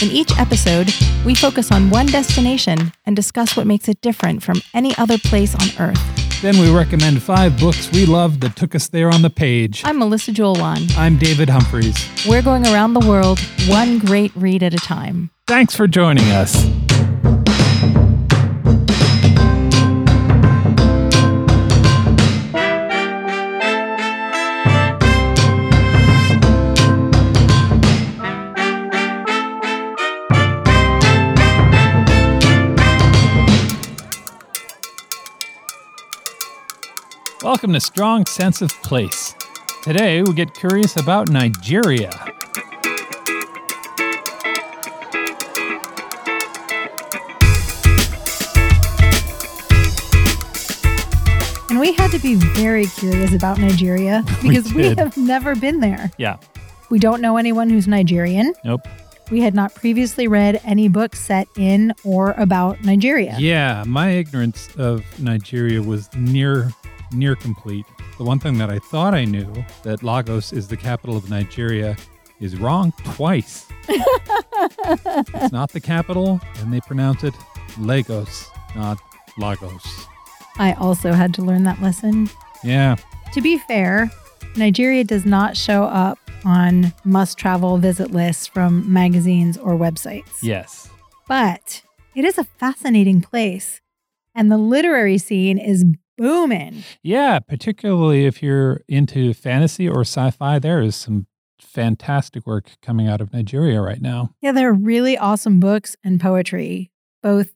In each episode, we focus on one destination and discuss what makes it different from any other place on Earth. Then we recommend five books we love that took us there on the page. I'm Melissa Joulwan. I'm David Humphreys. We're going around the world, one great read at a time. Thanks for joining us. Welcome to Strong Sense of Place. Today we get curious about Nigeria. And we had to be very curious about Nigeria because we, did. have never been there. Yeah. We don't know anyone who's Nigerian. Nope. We had not previously read any books set in or about Nigeria. Yeah, my ignorance of Nigeria was near near complete. The one thing that I thought I knew that Lagos is the capital of Nigeria is wrong twice. it's not the capital, and they pronounce it Lagos, not Lagos. I also had to learn that lesson. Yeah, To be fair, Nigeria does not show up on must travel visit lists from magazines or websites. yes. But it is a fascinating place. And the literary scene is booming. Yeah, particularly if you're into fantasy or sci-fi, there is some fantastic work coming out of Nigeria right now. Yeah, there are really awesome books and poetry, both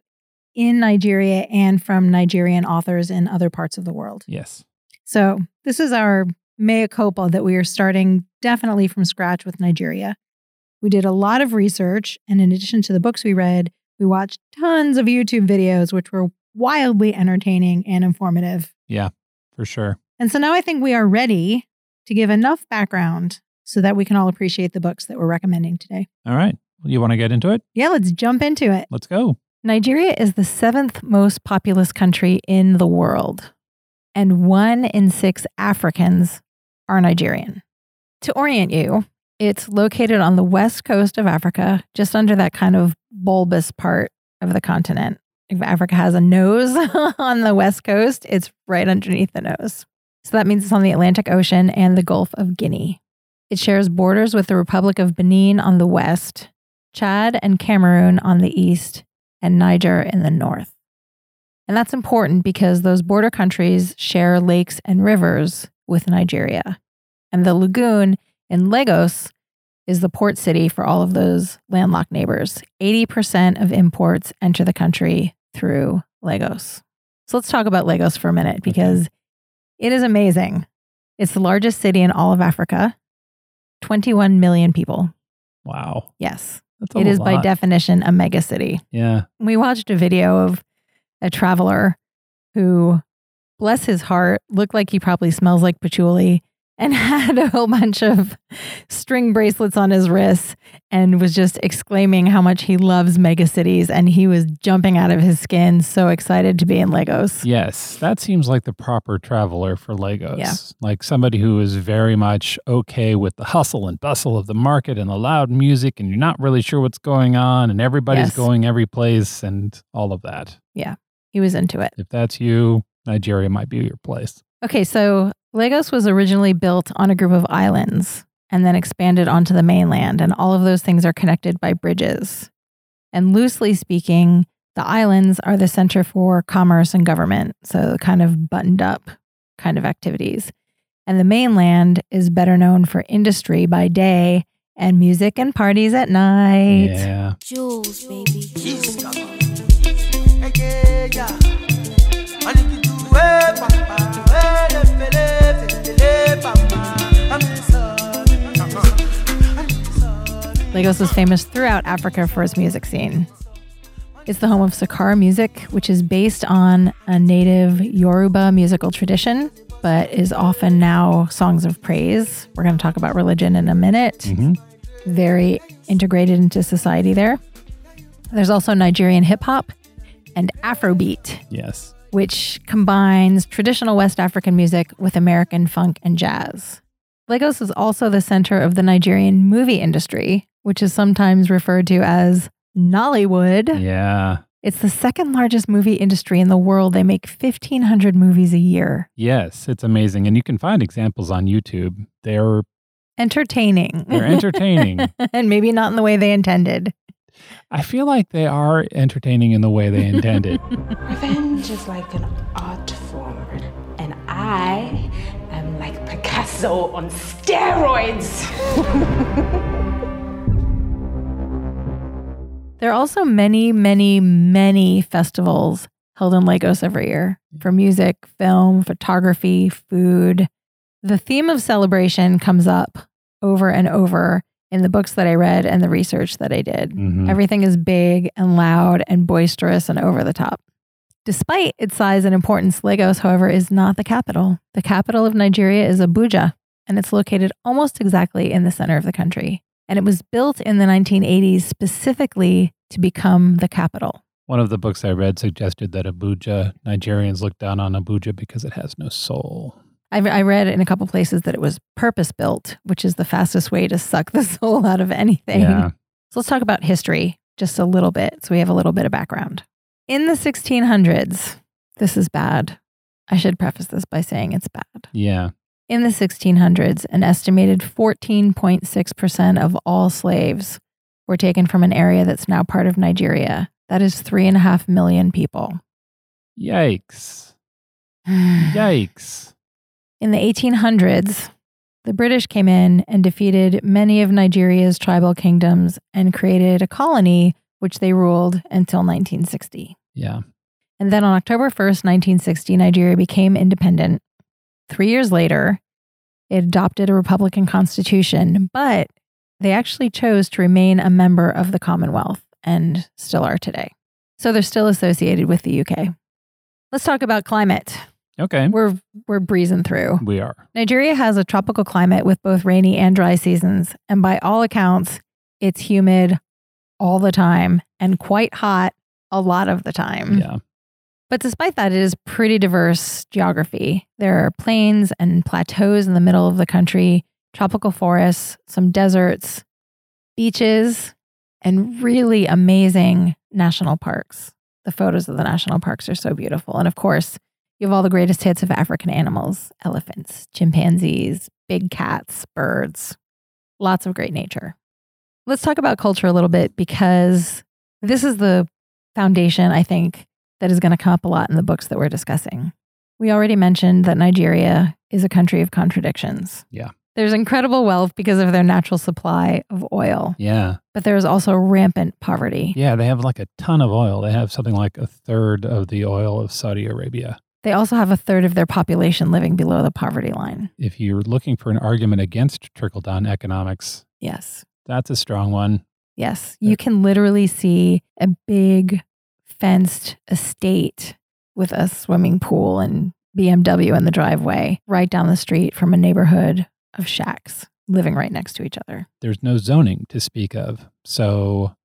in Nigeria and from Nigerian authors in other parts of the world. Yes. So, this is our mea culpa that we are starting definitely from scratch with Nigeria. We did a lot of research, and in addition to the books we read, we watched tons of YouTube videos, which were wildly entertaining and informative. Yeah, for sure. And so now I think we are ready to give enough background so that we can all appreciate the books that we're recommending today. All right. You want to get into it? Yeah, let's jump into it. Let's go. Nigeria is the seventh most populous country in the world, and one in six Africans are Nigerian. To orient you, it's located on the west coast of Africa, just under that kind of bulbous part of the continent. If Africa has a nose on the west coast, it's right underneath the nose. So that means it's on the Atlantic Ocean and the Gulf of Guinea. It shares borders with the Republic of Benin on the west, Chad and Cameroon on the east, and Niger in the north. And that's important because those border countries share lakes and rivers with Nigeria. And the lagoon in Lagos is the port city for all of those landlocked neighbors. 80% of imports enter the country through Lagos. So let's talk about Lagos for a minute because it is amazing. It's the largest city in all of Africa, 21 million people. Wow. Yes, That's a it is by definition a mega city Yeah. we watched a video of a traveler who, bless his heart, looked like he probably smells like patchouli and had a whole bunch of string bracelets on his wrists and was just exclaiming how much he loves megacities and he was jumping out of his skin so excited to be in Lagos. Yes, that seems like the proper traveler for Lagos. Yeah. Like somebody who is very much okay with the hustle and bustle of the market and the loud music, and you're not really sure what's going on, and everybody's Yes. going every place and all of that. Yeah. He was into it. If that's you, Nigeria might be your place. Okay, so Lagos was originally built on a group of islands and then expanded onto the mainland, and all of those things are connected by bridges. And loosely speaking, the islands are the center for commerce and government, so kind of buttoned up kind of activities. And the mainland is better known for industry by day and music and parties at night. Yeah. Jules, baby. Lagos is famous throughout Africa for its music scene. It's the home of Sakara music, which is based on a native Yoruba musical tradition, but is often now songs of praise. We're going to talk about religion in a minute. hmm Very integrated into society there. There's also Nigerian hip hop and Afrobeat, Yes. which combines traditional West African music with American funk and jazz. Lagos is also the center of the Nigerian movie industry, which is sometimes referred to as Nollywood. Yeah. It's the second largest movie industry in the world. They make 1,500 movies a year. Yes, it's amazing. And you can find examples on YouTube. They're Entertaining. they're entertaining. and maybe not in the way they intended. I feel like they are entertaining in the way they intended. Revenge is like an art form, and I am like Picasso on steroids. There are also many, many, many festivals held in Lagos every year for music, film, photography, food. The theme of celebration comes up over and over in the books that I read and the research that I did. Mhm. Everything is big and loud and boisterous and over the top. Despite its size and importance, Lagos, however, is not the capital. The capital of Nigeria is Abuja, and it's located almost exactly in the center of the country. And it was built in the 1980s specifically to become the capital. One of the books I read suggested that Abuja, Nigerians look down on Abuja because it has no soul. I, I read in a couple places that it was purpose built, which is the fastest way to suck the soul out of anything. Yeah. So let's talk about history just a little bit so we have a little bit of background. In the 1600s, this is bad. I should preface this by saying it's bad. Yeah. In the 1600s, an estimated 14.6% of all slaves were taken from an area that's now part of Nigeria. That is three and a half million people. Yikes. Yikes. In the 1800s, the British came in and defeated many of Nigeria's tribal kingdoms and created a colony which they ruled until 1960. Yeah. And then on October 1st, 1960, Nigeria became independent. Three years later, it adopted a Republican constitution, but they actually chose to remain a member of the Commonwealth and still are today. So they're still associated with the UK. Let's talk about climate. Okay. We're we're breezing through. We are. Nigeria has a tropical climate with both rainy and dry seasons, and by all accounts, it's humid all the time and quite hot a lot of the time. Yeah. But despite that, it is pretty diverse geography. There are plains and plateaus in the middle of the country, tropical forests, some deserts, beaches, and really amazing national parks. The photos of the national parks are so beautiful. And of course, you have all the greatest hits of African animals elephants, chimpanzees, big cats, birds, lots of great nature. Let's talk about culture a little bit because this is the foundation, I think, that is going to come up a lot in the books that we're discussing. We already mentioned that Nigeria is a country of contradictions. Yeah. There's incredible wealth because of their natural supply of oil, Yeah. but there's also rampant poverty. Yeah. They have like a ton of oil. They have something like a third of the oil of Saudi Arabia. They also have a third of their population living below the poverty line. If you're looking for an argument against trickle down economics, Yes. that's a strong one. Yes. You can literally see a big fenced estate with a swimming pool and BMW in the driveway right down the street from a neighborhood of shacks living right next to each other. There's no zoning to speak of. So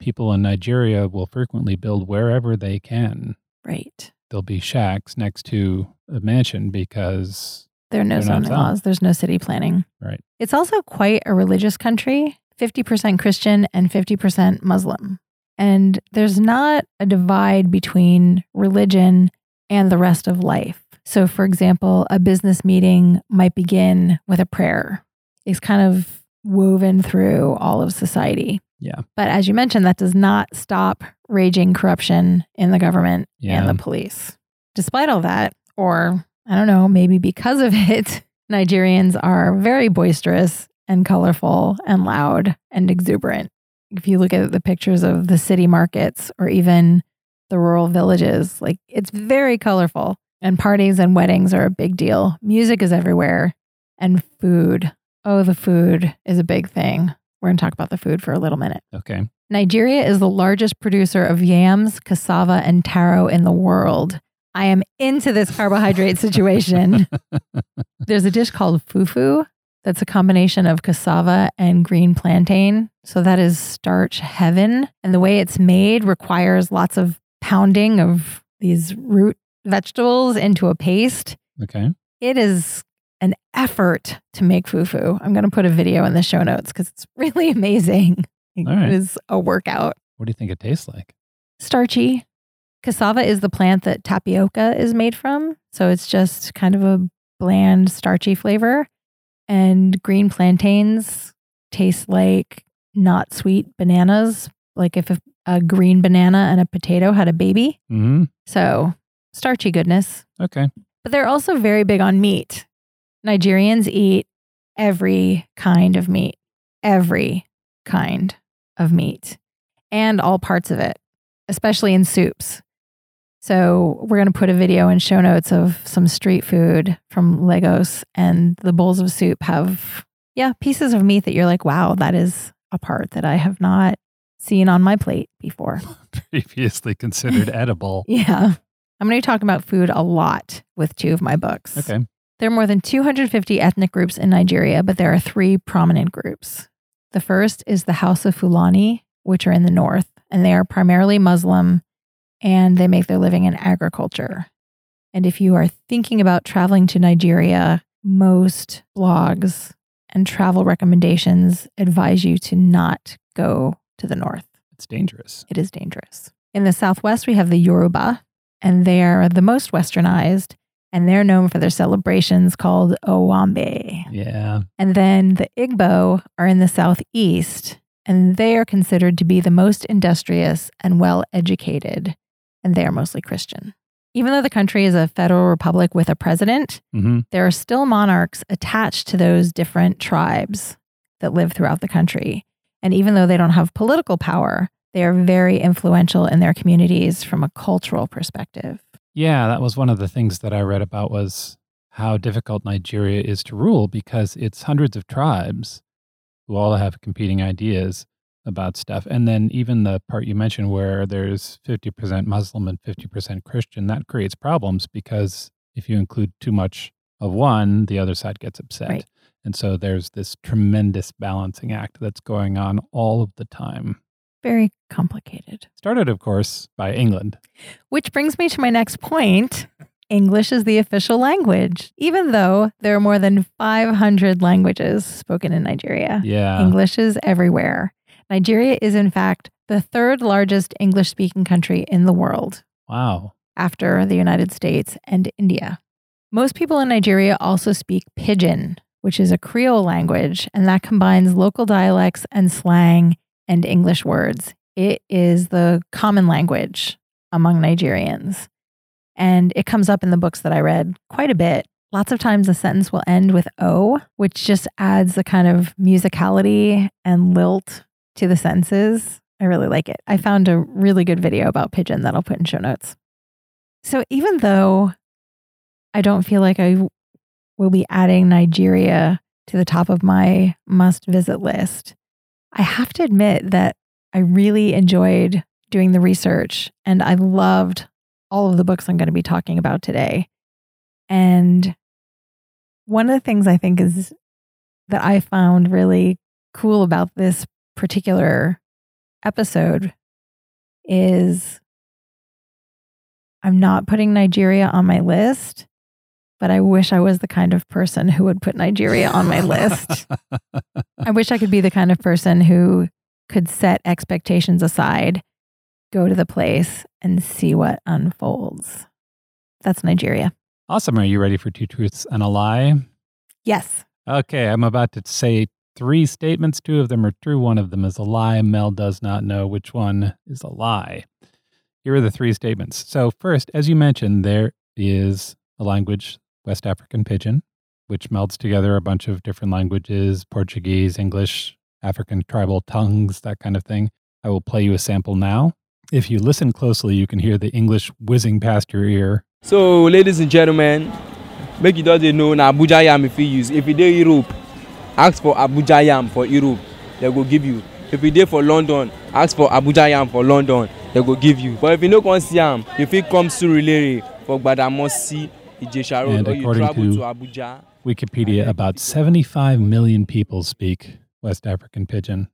people in Nigeria will frequently build wherever they can. Right. There'll be shacks next to a mansion because, There are no zoning laws. There's no city planning. right. It's also quite a religious country 50% Christian and 50% Muslim. And there's not a divide between religion and the rest of life. So, for example, a business meeting might begin with a prayer, it's kind of woven through all of society. Yeah. But as you mentioned, that does not stop raging corruption in the government Yeah. and the police. Despite all that, or I don't know, maybe because of it, Nigerians are very boisterous and colorful and loud and exuberant. If you look at the pictures of the city markets or even the rural villages, like it's very colorful. And parties and weddings are a big deal. Music is everywhere. And food. Oh, the food is a big thing. We're going to talk about the food for a little minute. Okay. Nigeria is the largest producer of yams, cassava, and taro in the world. I am into this carbohydrate situation. There's a dish called fufu that's a combination of cassava and green plantain. So that is starch heaven. And the way it's made requires lots of pounding of these root vegetables into a paste. Okay. It is an effort to make fufu. I'm going to put a video in the show notes because it's really amazing. It right. is a workout. What do you think it tastes like? Starchy. Cassava is the plant that tapioca is made from. So it's just kind of a bland, starchy flavor. And green plantains taste like not sweet bananas, like if a, a green banana and a potato had a baby. hmm So starchy goodness. Okay. But they're also very big on meat. Nigerians eat every kind of meat, every kind of meat, and all parts of it, especially in soups. So, we're going to put a video in show notes of some street food from Lagos, and the bowls of soup have, yeah, pieces of meat that you're like, wow, that is a part that I have not seen on my plate before. Previously considered edible. Yeah. I'm going to talk about food a lot with two of my books. Okay. There are more than 250 ethnic groups in Nigeria, but there are three prominent groups. The first is the Hausa-Fulani, which are in the north, and they are primarily Muslim and they make their living in agriculture. And if you are thinking about traveling to Nigeria, most blogs and travel recommendations advise you to not go to the north It's dangerous. it is dangerous. In the Southwest, we have the Yoruba, and they are the most westernized, and they're known for their celebrations called Owambe. Yeah. And then the Igbo are in the Southeast, and they are considered to be the most industrious and well educated, and they are mostly Christian. Even though the country is a federal republic with a president, hmm there are still monarchs attached to those different tribes that live throughout the country. And even though they don't have political power, they are very influential in their communities from a cultural perspective. Yeah, that was one of the things that I read about was how difficult Nigeria is to rule because it's hundreds of tribes who all have competing ideas about stuff. And then even the part you mentioned where there's 50% Muslim and 50% Christian, that creates problems because if you include too much of one, the other side gets upset. Right. And so there's this tremendous balancing act that's going on all of the time. Very complicated. Started, of course, by England. Which brings me to my next point. English is the official language, even though there are more than 500 languages spoken in Nigeria. Yeah. English is everywhere. Nigeria is, in fact, the third largest English speaking country in the world. Wow. after the United States and India. Most people in Nigeria also speak Pidgin, which is a Creole language, and that combines local dialects and slang and English words. It is the common language among Nigerians. And it comes up in the books that I read quite a bit. Lots of times the sentence will end with O, which just adds a kind of musicality and lilt to the senses. I really like it. I mm. found a really good video about Pidgin that I'll put in show notes. So even though I don't feel like I will be adding Nigeria to the top of my must visit list, I have to admit that I really enjoyed doing the research and I loved all of the books I'm going to be talking about today. And one of the things I think is that I found really cool about this particular episode is I'm not putting Nigeria on my list, but I wish I was the kind of person who would put Nigeria on my list. I wish I could be the kind of person who could set expectations aside, go to the place, and see what unfolds. That's Nigeria. Awesome. Are you ready for two truths and a lie? Yes. Okay, I'm about to say three statements. Two of them are true, one of them is a lie. Mel does not know which one is a lie. Here are the three statements. So, first, as you mentioned, there is a language, West African Pidgin, which melds together a bunch of different languages Portuguese, English, African tribal tongues, that kind of thing. I will play you a sample now. If you listen closely, you can hear the English whizzing past your ear. So, ladies and gentlemen, make you just dey know na Abuja yam you use. If you dey Europe, ask for Abuja yam for Europe, they go give you. If you dey for London, ask for Abuja yam for London, they go give you. But if you no come see am, you fit come Surulere for Gbadamosi, Ijesha Road, And or you according travel to- to Abuja. Wikipedia, about 75 million people speak West African Pidgin.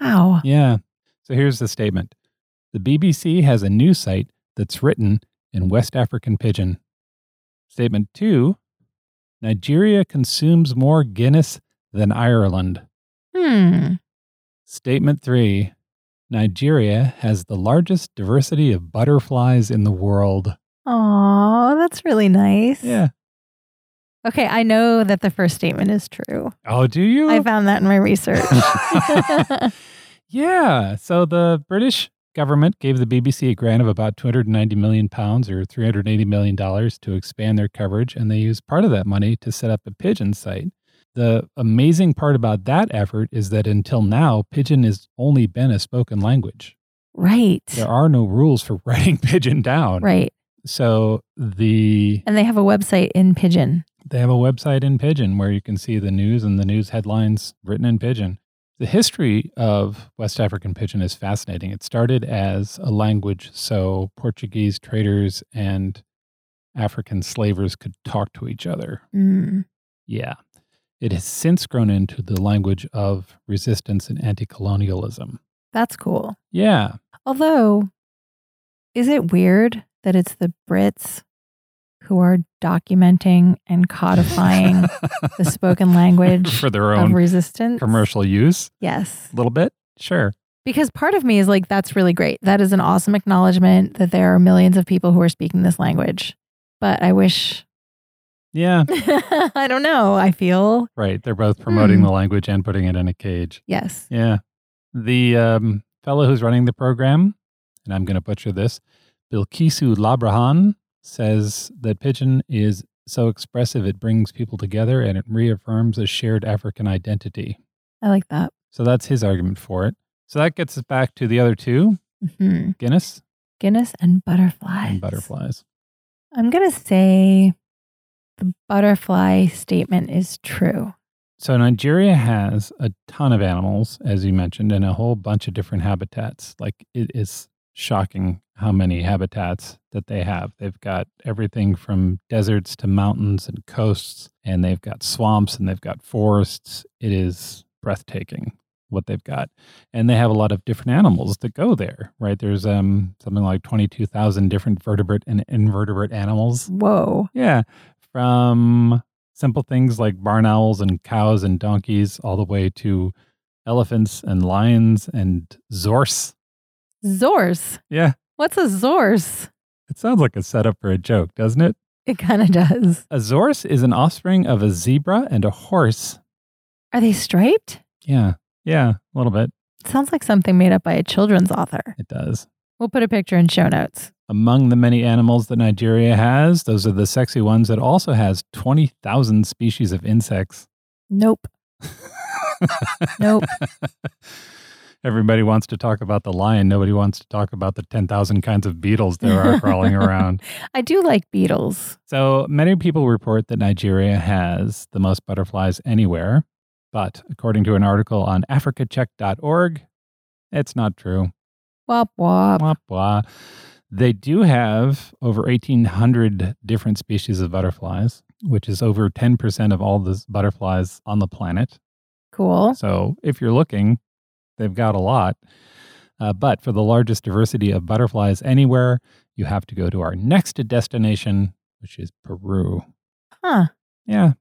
Wow. Yeah. So here's the statement The BBC has a news site that's written in West African Pidgin. Statement two Nigeria consumes more Guinness than Ireland. Hmm. Statement three Nigeria has the largest diversity of butterflies in the world. Oh, that's really nice. Yeah. Okay, I know that the first statement is true. Oh, do you? I found that in my research. yeah. So the British government gave the BBC a grant of about 290 million pounds or 380 million dollars to expand their coverage, and they used part of that money to set up a Pidgin site. The amazing part about that effort is that until now, Pidgin has only been a spoken language. right. There are no rules for writing Pidgin down. Right. So the And they have a website in Pidgin. they have a website in Pidgin where you can see the news and the news headlines written in Pidgin. The history of West African Pidgin is fascinating. It started as a language so Portuguese traders and African slavers could talk to each other. Mm. Yeah. It has since grown into the language of resistance and anti colonialism. That's cool. Yeah. Although, is it weird that it's the Brits who are documenting and codifying the spoken language for their of own resistance? commercial use. Yes. A little bit. Sure. Because part of me is like, that's really great. That is an awesome acknowledgement that there are millions of people who are speaking this language. But I wish, Yeah. I don't know. I feel, Right. They're both promoting Hmm. the language and putting it in a cage. yes. Yeah. The um, fellow who's running the program, and I'm going to butcher this, Bilkisu Labaran, says that Pidgin is so expressive it brings people together and it reaffirms a shared African identity. I like that. So that's his argument for it. So that gets us back to the other two hmm Guinness Guinness and butterflies. and butterflies. I'm going to say the butterfly statement is true. So Nigeria has a ton of animals, as you mentioned, and a whole bunch of different habitats. Like it is shocking how many habitats that they have. They've got everything from deserts to mountains and coasts, and they've got swamps and they've got forests. It is breathtaking what they've got. And they have a lot of different animals that go there, right? There's um something like 22,000 different vertebrate and invertebrate animals. Whoa. Yeah, from simple things like barn owls and cows and donkeys, all the way to elephants and lions and zorse. Zorse. Yeah, What's a zorse? it sounds like a setup for a joke, doesn't it? It kind of does. A zorse is an offspring of a zebra and a horse. Are they striped? Yeah, yeah, a little bit. It sounds like something made up by a children's author. It does. We'll put a picture in show notes. Among the many animals that Nigeria has, those are the sexy ones. It also has 20,000 species of insects. Nope. Nope. Everybody wants to talk about the lion. Nobody wants to talk about the 10,000 kinds of beetles there are crawling around. I do like beetles. So many people report that Nigeria has the most butterflies anywhere. But according to an article on africacheck.org, it's not true. Wop wop. Blah, blah. They do have over 1,800 different species of butterflies. which is over 10% of all the butterflies on the planet. Cool. So if you're looking, they've got a lot. Uh, but for the largest diversity of butterflies anywhere, you have to go to our next destination, which is Peru. Huh. Yeah,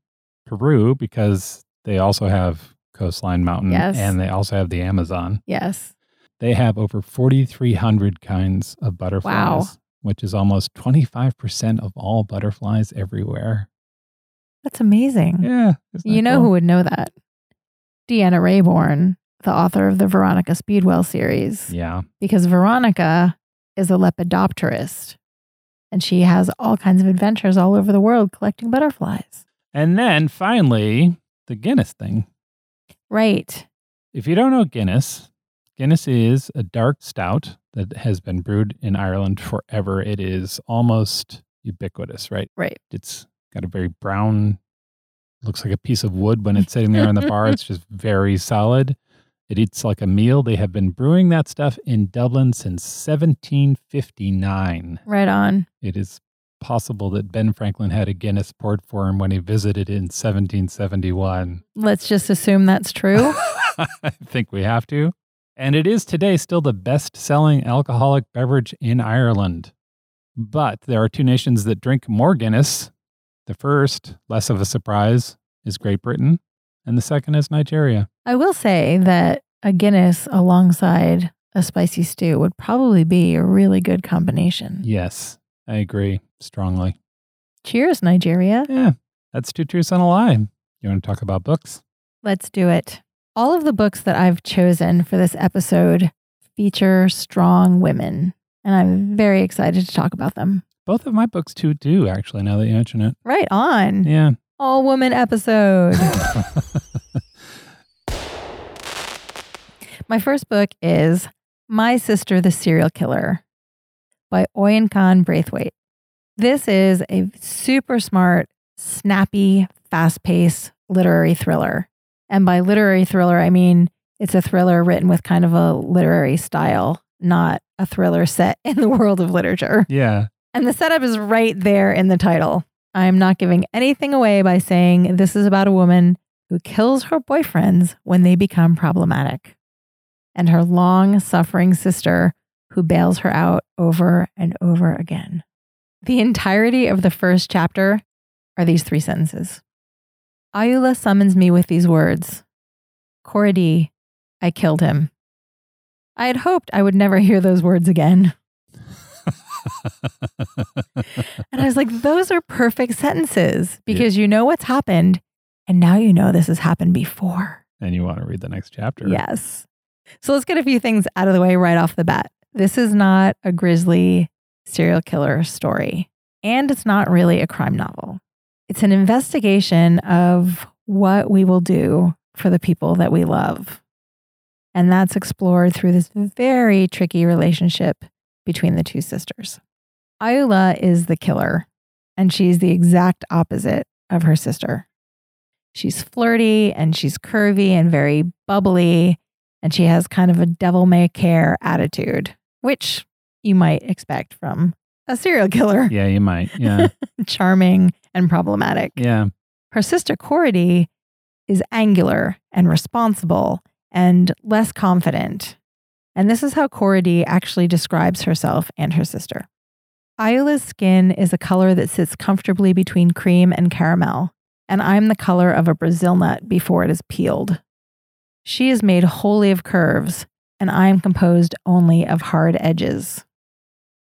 Peru, because they also have coastline mountain Yes. and they also have the Amazon. Yes. They have over 4,300 kinds of butterflies, which is almost 25% of all butterflies everywhere. That's amazing. Yeah. You know cool? who would know that? Deanna Raybourn, the author of the Veronica Speedwell series. Yeah. Because Veronica is a lepidopterist and she has all kinds of adventures all over the world collecting butterflies. And then finally, the Guinness thing. Right. If you don't know Guinness, Guinness is a dark stout that has been brewed in Ireland forever. It is almost ubiquitous, right? Right. It's got a very brown, looks like a piece of wood when it's sitting there in the bar. It's just very solid. It eats like a meal. They have been brewing that stuff in Dublin since 1759. Right on. It is possible that Ben Franklin had a Guinness poured for him when he visited in 1771. Let's just assume that's true. I think we have to. And it is today still the best selling alcoholic beverage in Ireland. But there are two nations that drink more Guinness. The first, less of a surprise, is Great Britain, and the second is Nigeria. I will say that a Guinness alongside a spicy stew would probably be a really good combination. Yes, I agree strongly. Cheers, Nigeria. Yeah, that's two truths and a lie. You want to talk about books? Let's do it. All of the books that I've chosen for this episode feature strong women, and I'm very excited to talk about them. Both of my books, too, do, actually, now that you mention it. Right on. Yeah. All woman episode. My first book is My Sister the Serial Killer by Oyinkan Braithwaite. This is a super smart, snappy, fast paced literary thriller. And by literary thriller, I mean it's a thriller written with kind of a literary style, not a thriller set in the world of literature. yeah. And the setup is right there in the title. I am not giving anything away by saying this is about a woman who kills her boyfriends when they become problematic, and her long suffering sister who bails her out over and over again. The entirety of the first chapter are these three sentences Ayoola summons me with these words Korede, I killed him. I had hoped I would never hear those words again. And I was like, those are perfect sentences because you know what's happened. And now you know this has happened before. and you want to read the next chapter. Yes. So let's get a few things out of the way right off the bat. This is not a grisly serial killer story, and it's not really a crime novel. It's an investigation of what we will do for the people that we love. And that's explored through this very tricky relationship between the two sisters. Ayoola is the killer, and she's the exact opposite of her sister. She's flirty and she's curvy and very bubbly, and she has kind of a devil may care attitude, which you might expect from a serial killer. Yeah, you might. Yeah. Charming and problematic. yeah. Her sister Korede is angular and responsible and less confident. And this is how Korede actually describes herself and her sister. Ayoola's skin is a color that sits comfortably between cream and caramel, and I'm the color of a Brazil nut before it is peeled. She is made wholly of curves, and I am composed only of hard edges.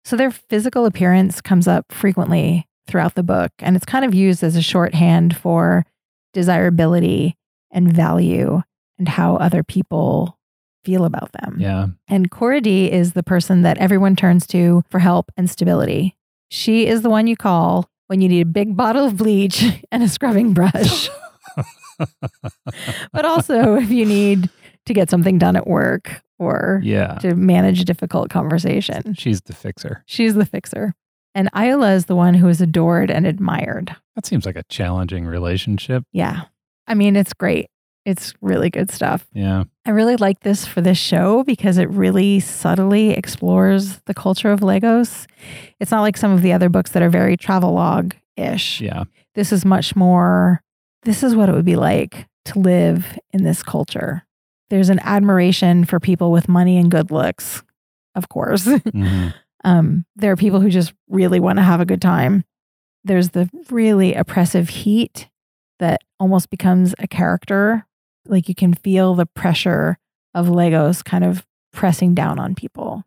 So their physical appearance comes up frequently throughout the book, and it's kind of used as a shorthand for desirability and value and how other people feel about them. Yeah. And Korede is the person that everyone turns to for help and stability. She is the one you call when you need a big bottle of bleach and a scrubbing brush. but also if you need to get something done at work or Yeah. to manage a difficult conversation. She's the fixer. She's the fixer. And Ayoola is the one who is adored and admired. That seems like a challenging relationship. Yeah. I mean, it's great. It's really good stuff. Yeah. I really like this for this show because it really subtly explores the culture of Lagos. It's not like some of the other books that are very travelogue ish. Yeah. This is much more, this is what it would be like to live in this culture. There's an admiration for people with money and good looks, of course. Mhm. Um, there are people who just really want to have a good time. There's the really oppressive heat that almost becomes a character. Like you can feel the pressure of Lagos kind of pressing down on people.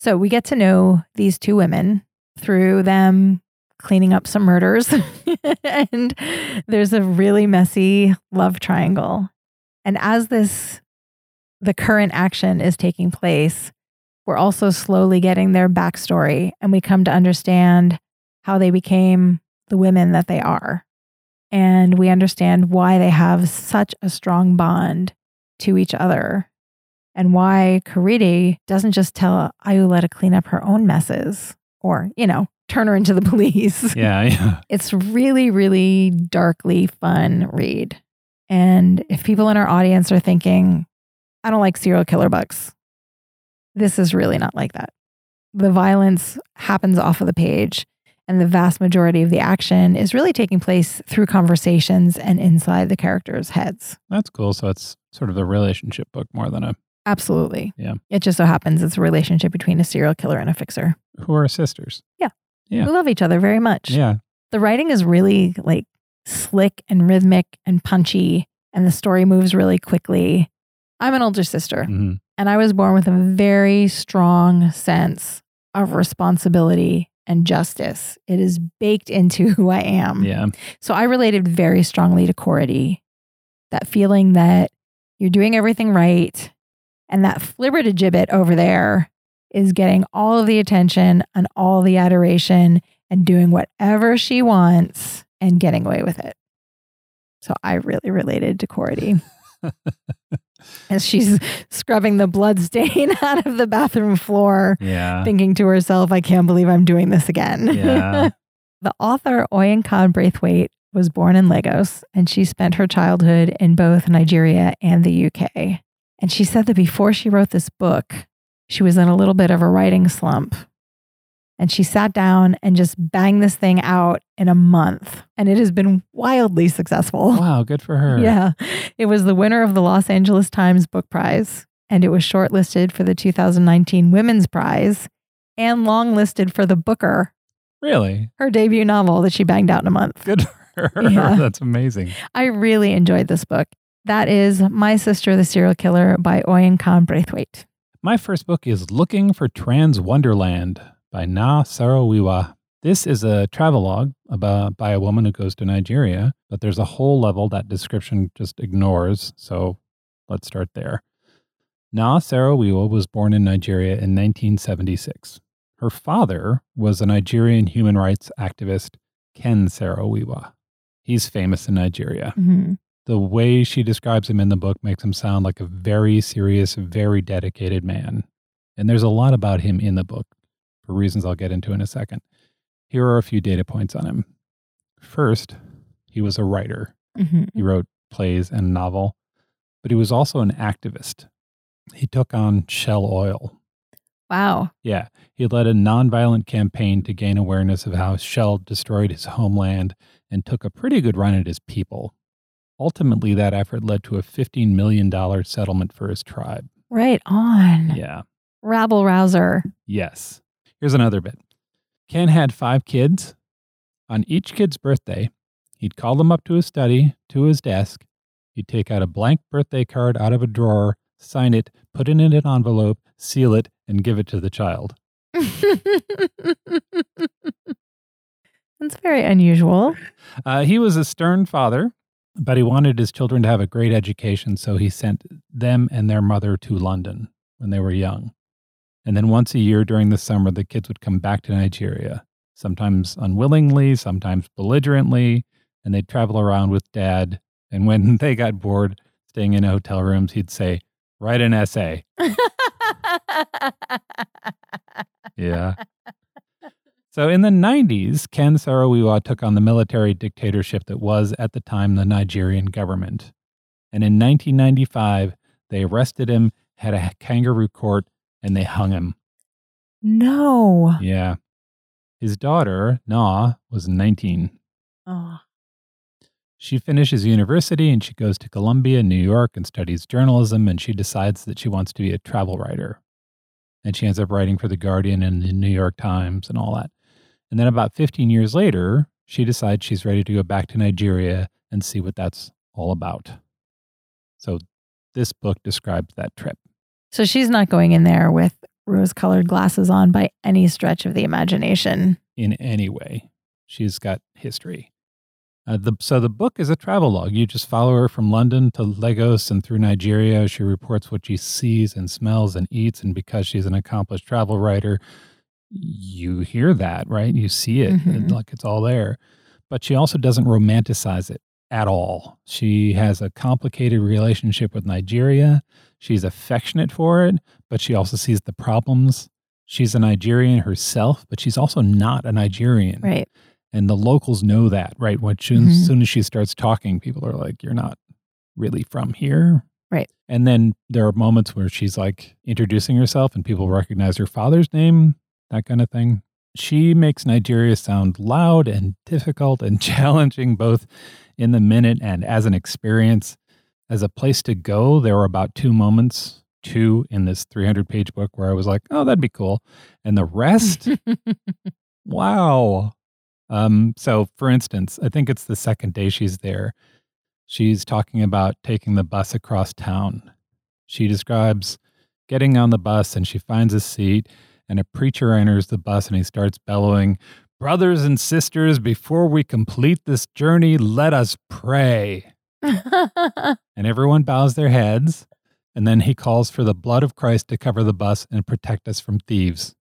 So we get to know these two women through them cleaning up some murders. and there's a really messy love triangle. And as this, the current action is taking place, we're also slowly getting their backstory and we come to understand how they became the women that they are. And we understand why they have such a strong bond to each other and why Korede doesn't just tell Ayoola to clean up her own messes or, you know, turn her into the police. Yeah. Yeah. It's really, really darkly fun read. And if people in our audience are thinking, I don't like serial killer books, this is really not like that. The violence happens off of the page, and the vast majority of the action is really taking place through conversations and inside the characters' heads. That's cool. So it's sort of a relationship book more than a Absolutely. Yeah. It just so happens it's a relationship between a serial killer and a fixer who are sisters. Yeah. Yeah. Who love each other very much. Yeah. the writing is really like slick and rhythmic and punchy and the story moves really quickly i'm an older sister hmm and i was born with a very strong sense of responsibility and justice it is baked into who i am Yeah. so i related very strongly to Korede that feeling that you're doing everything right and that flibbertigibbet over there is getting all of the attention and all the adoration and doing whatever she wants and getting away with it. So I really related to Korede as she's scrubbing the blood stain out of the bathroom floor, Yeah. thinking to herself, I can't believe I'm doing this again. Yeah. the author Oyinkan Braithwaite was born in Lagos and she spent her childhood in both Nigeria and the UK. And she said that before she wrote this book, she was in a little bit of a writing slump. And she sat down and just banged this thing out in a month. And it has been wildly successful. Wow. Good for her. Yeah. It was the winner of the Los Angeles Times Book Prize. And it was shortlisted for the 2019 Women's Prize and longlisted for the Booker, Really? her debut novel that she banged out in a month. Good for her. Yeah. That's amazing. I really enjoyed this book. That is My Sister the Serial Killer by Oyinkan Braithwaite. My first book is Looking for Transwonderland by Noo Saro-Wiwa. This is a travelogue about by a woman who goes to Nigeria, but there's a whole level that description just ignores. So let's start there. Noo Saro-Wiwa was born in Nigeria in 1976. Her father was a Nigerian human rights activist, Ken Saro-Wiwa. He's famous in Nigeria Mhm. the way she describes him in the book makes him sound like a very serious, very dedicated man. And there's a lot about him in the book for reasons I'll get into in a second. Here are a few data points on him. First, he was a writer. Mhm. He wrote plays and novel, but he was also an activist. He took on Shell Oil. Wow. Yeah, he led a nonviolent campaign to gain awareness of how Shell destroyed his homeland and took a pretty good run at his people. Ultimately, that effort led to a $15 million settlement for his tribe. Right on. Yeah. Rabble rouser. Yes. Here's another bit Ken had five kids. On each kid's birthday, he'd call them up to his study, to his desk. He'd take out a blank birthday card out of a drawer, sign it, put it in an envelope, seal it, and give it to the child. That's very unusual. Uh, he was a stern father, but he wanted his children to have a great education, so he sent them and their mother to London when they were young. And then once a year during the summer, the kids would come back to Nigeria, sometimes unwillingly, sometimes belligerently, and they'd travel around with dad. And when they got bored staying in hotel rooms, he'd say, Write an essay. Yeah. So in the 90s, Ken Saro-Wiwa took on the military dictatorship that was at the time the Nigerian government. And in 1995, they arrested him, had a kangaroo court, and they hung him. no. Yeah. His daughter, Noo, was 19. Oh. She finishes university and she goes to Columbia, New York, and studies journalism. And she decides that she wants to be a travel writer. And she ends up writing for The Guardian and the New York Times and all that. And then about 15 years later, she decides she's ready to go back to Nigeria and see what that's all about. So this book describes that trip. So she's not going in there with rose colored glasses on by any stretch of the imagination. in any way. She's got history. Uh, the, so the book is a travel log. You just follow her from London to Lagos and through Nigeria. She reports what she sees and smells and eats. And because she's an accomplished travel writer, you hear that, right? You see it, Mhm. like it's all there. But she also doesn't romanticize it at all. She has a complicated relationship with Nigeria. She's affectionate for it, but she also sees the problems. She's a Nigerian herself, but she's also not a Nigerian. Right. And the locals know that, right? When soon, Mhm. as soon as she starts talking, people are like, You're not really from here. Right. And then there are moments where she's like introducing herself and people recognize her father's name, that kind of thing. She makes Nigeria sound loud and difficult and challenging, both in the minute and as an experience. As a place to go, there were about two moments, two in this 300 page book, where I was like, oh, that'd be cool. And the rest, wow. Um, so, for instance, I think it's the second day she's there. She's talking about taking the bus across town. She describes getting on the bus and she finds a seat, and a preacher enters the bus and he starts bellowing, Brothers and sisters, before we complete this journey, let us pray. And everyone bows their heads. And then he calls for the blood of Christ to cover the bus and protect us from thieves.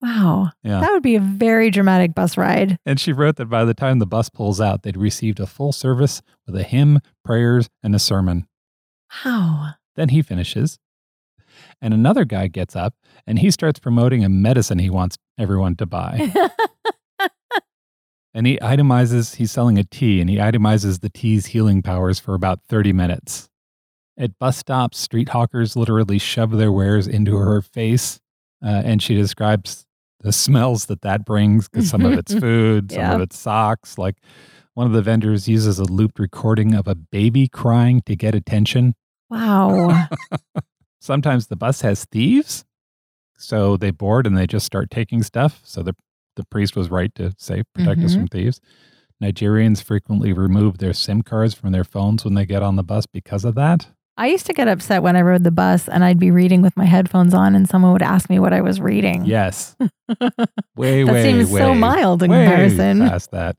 wow. Yeah. That would be a very dramatic bus ride. And she wrote that by the time the bus pulls out, they'd received a full service with a hymn, prayers, and a sermon. Wow. Then he finishes. And another guy gets up and he starts promoting a medicine he wants everyone to buy. and he itemizes, he's selling a tea and he itemizes the tea's healing powers for about 30 minutes. At bus stops, street hawkers literally shove their wares into her face. Uh, and she describes the smells that that brings because some of it's food, some of it's socks. Like one of the vendors uses a looped recording of a baby crying to get attention. wow. Sometimes the bus has thieves. So they board and they just start taking stuff. So the, the priest was right to say, protect us Mhm. from thieves. Nigerians frequently remove their SIM cards from their phones when they get on the bus because of that. I used to get upset when I rode the bus and I'd be reading with my headphones on and someone would ask me what I was reading. Yes. way, That way, seems way, so mild in way comparison. Past that.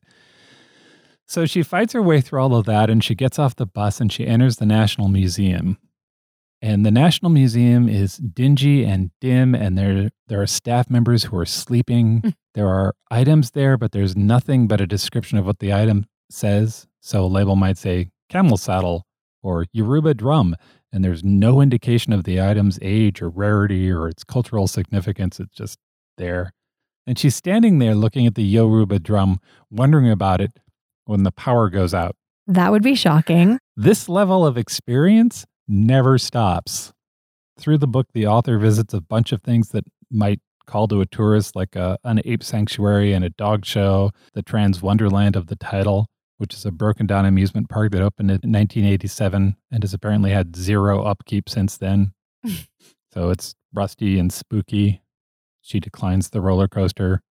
So she fights her way through all of that and she gets off the bus and she enters the National Museum. And the National Museum is dingy and dim, and there there are staff members who are sleeping. Mm. there are items there, but there's nothing but a description of what the item says. So a label might say camel saddle or Yoruba drum, and there's no indication of the item's age or rarity or its cultural significance. It's just there. And she's standing there looking at the Yoruba drum, wondering about it when the power goes out. That would be shocking. This level of experience never stops. Through the book, the author visits a bunch of things that might call to a tourist, like a, an ape sanctuary and a dog show, the Transwonderland of the title, which is a broken down amusement park that opened in 1987 and has apparently had zero upkeep since then. so it's rusty and spooky. She declines the roller coaster.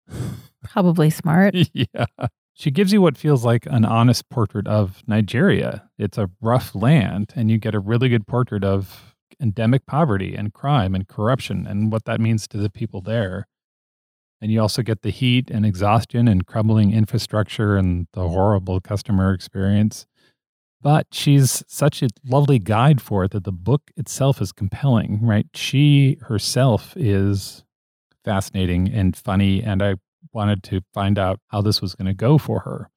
Probably smart. yeah. She gives you what feels like an honest portrait of Nigeria. It's a rough land, and you get a really good portrait of endemic poverty and crime and corruption and what that means to the people there. And you also get the heat and exhaustion and crumbling infrastructure and the horrible customer experience. But she's such a lovely guide for it that the book itself is compelling, right? She herself is fascinating and funny, and I wanted to find out how this was going to go for her.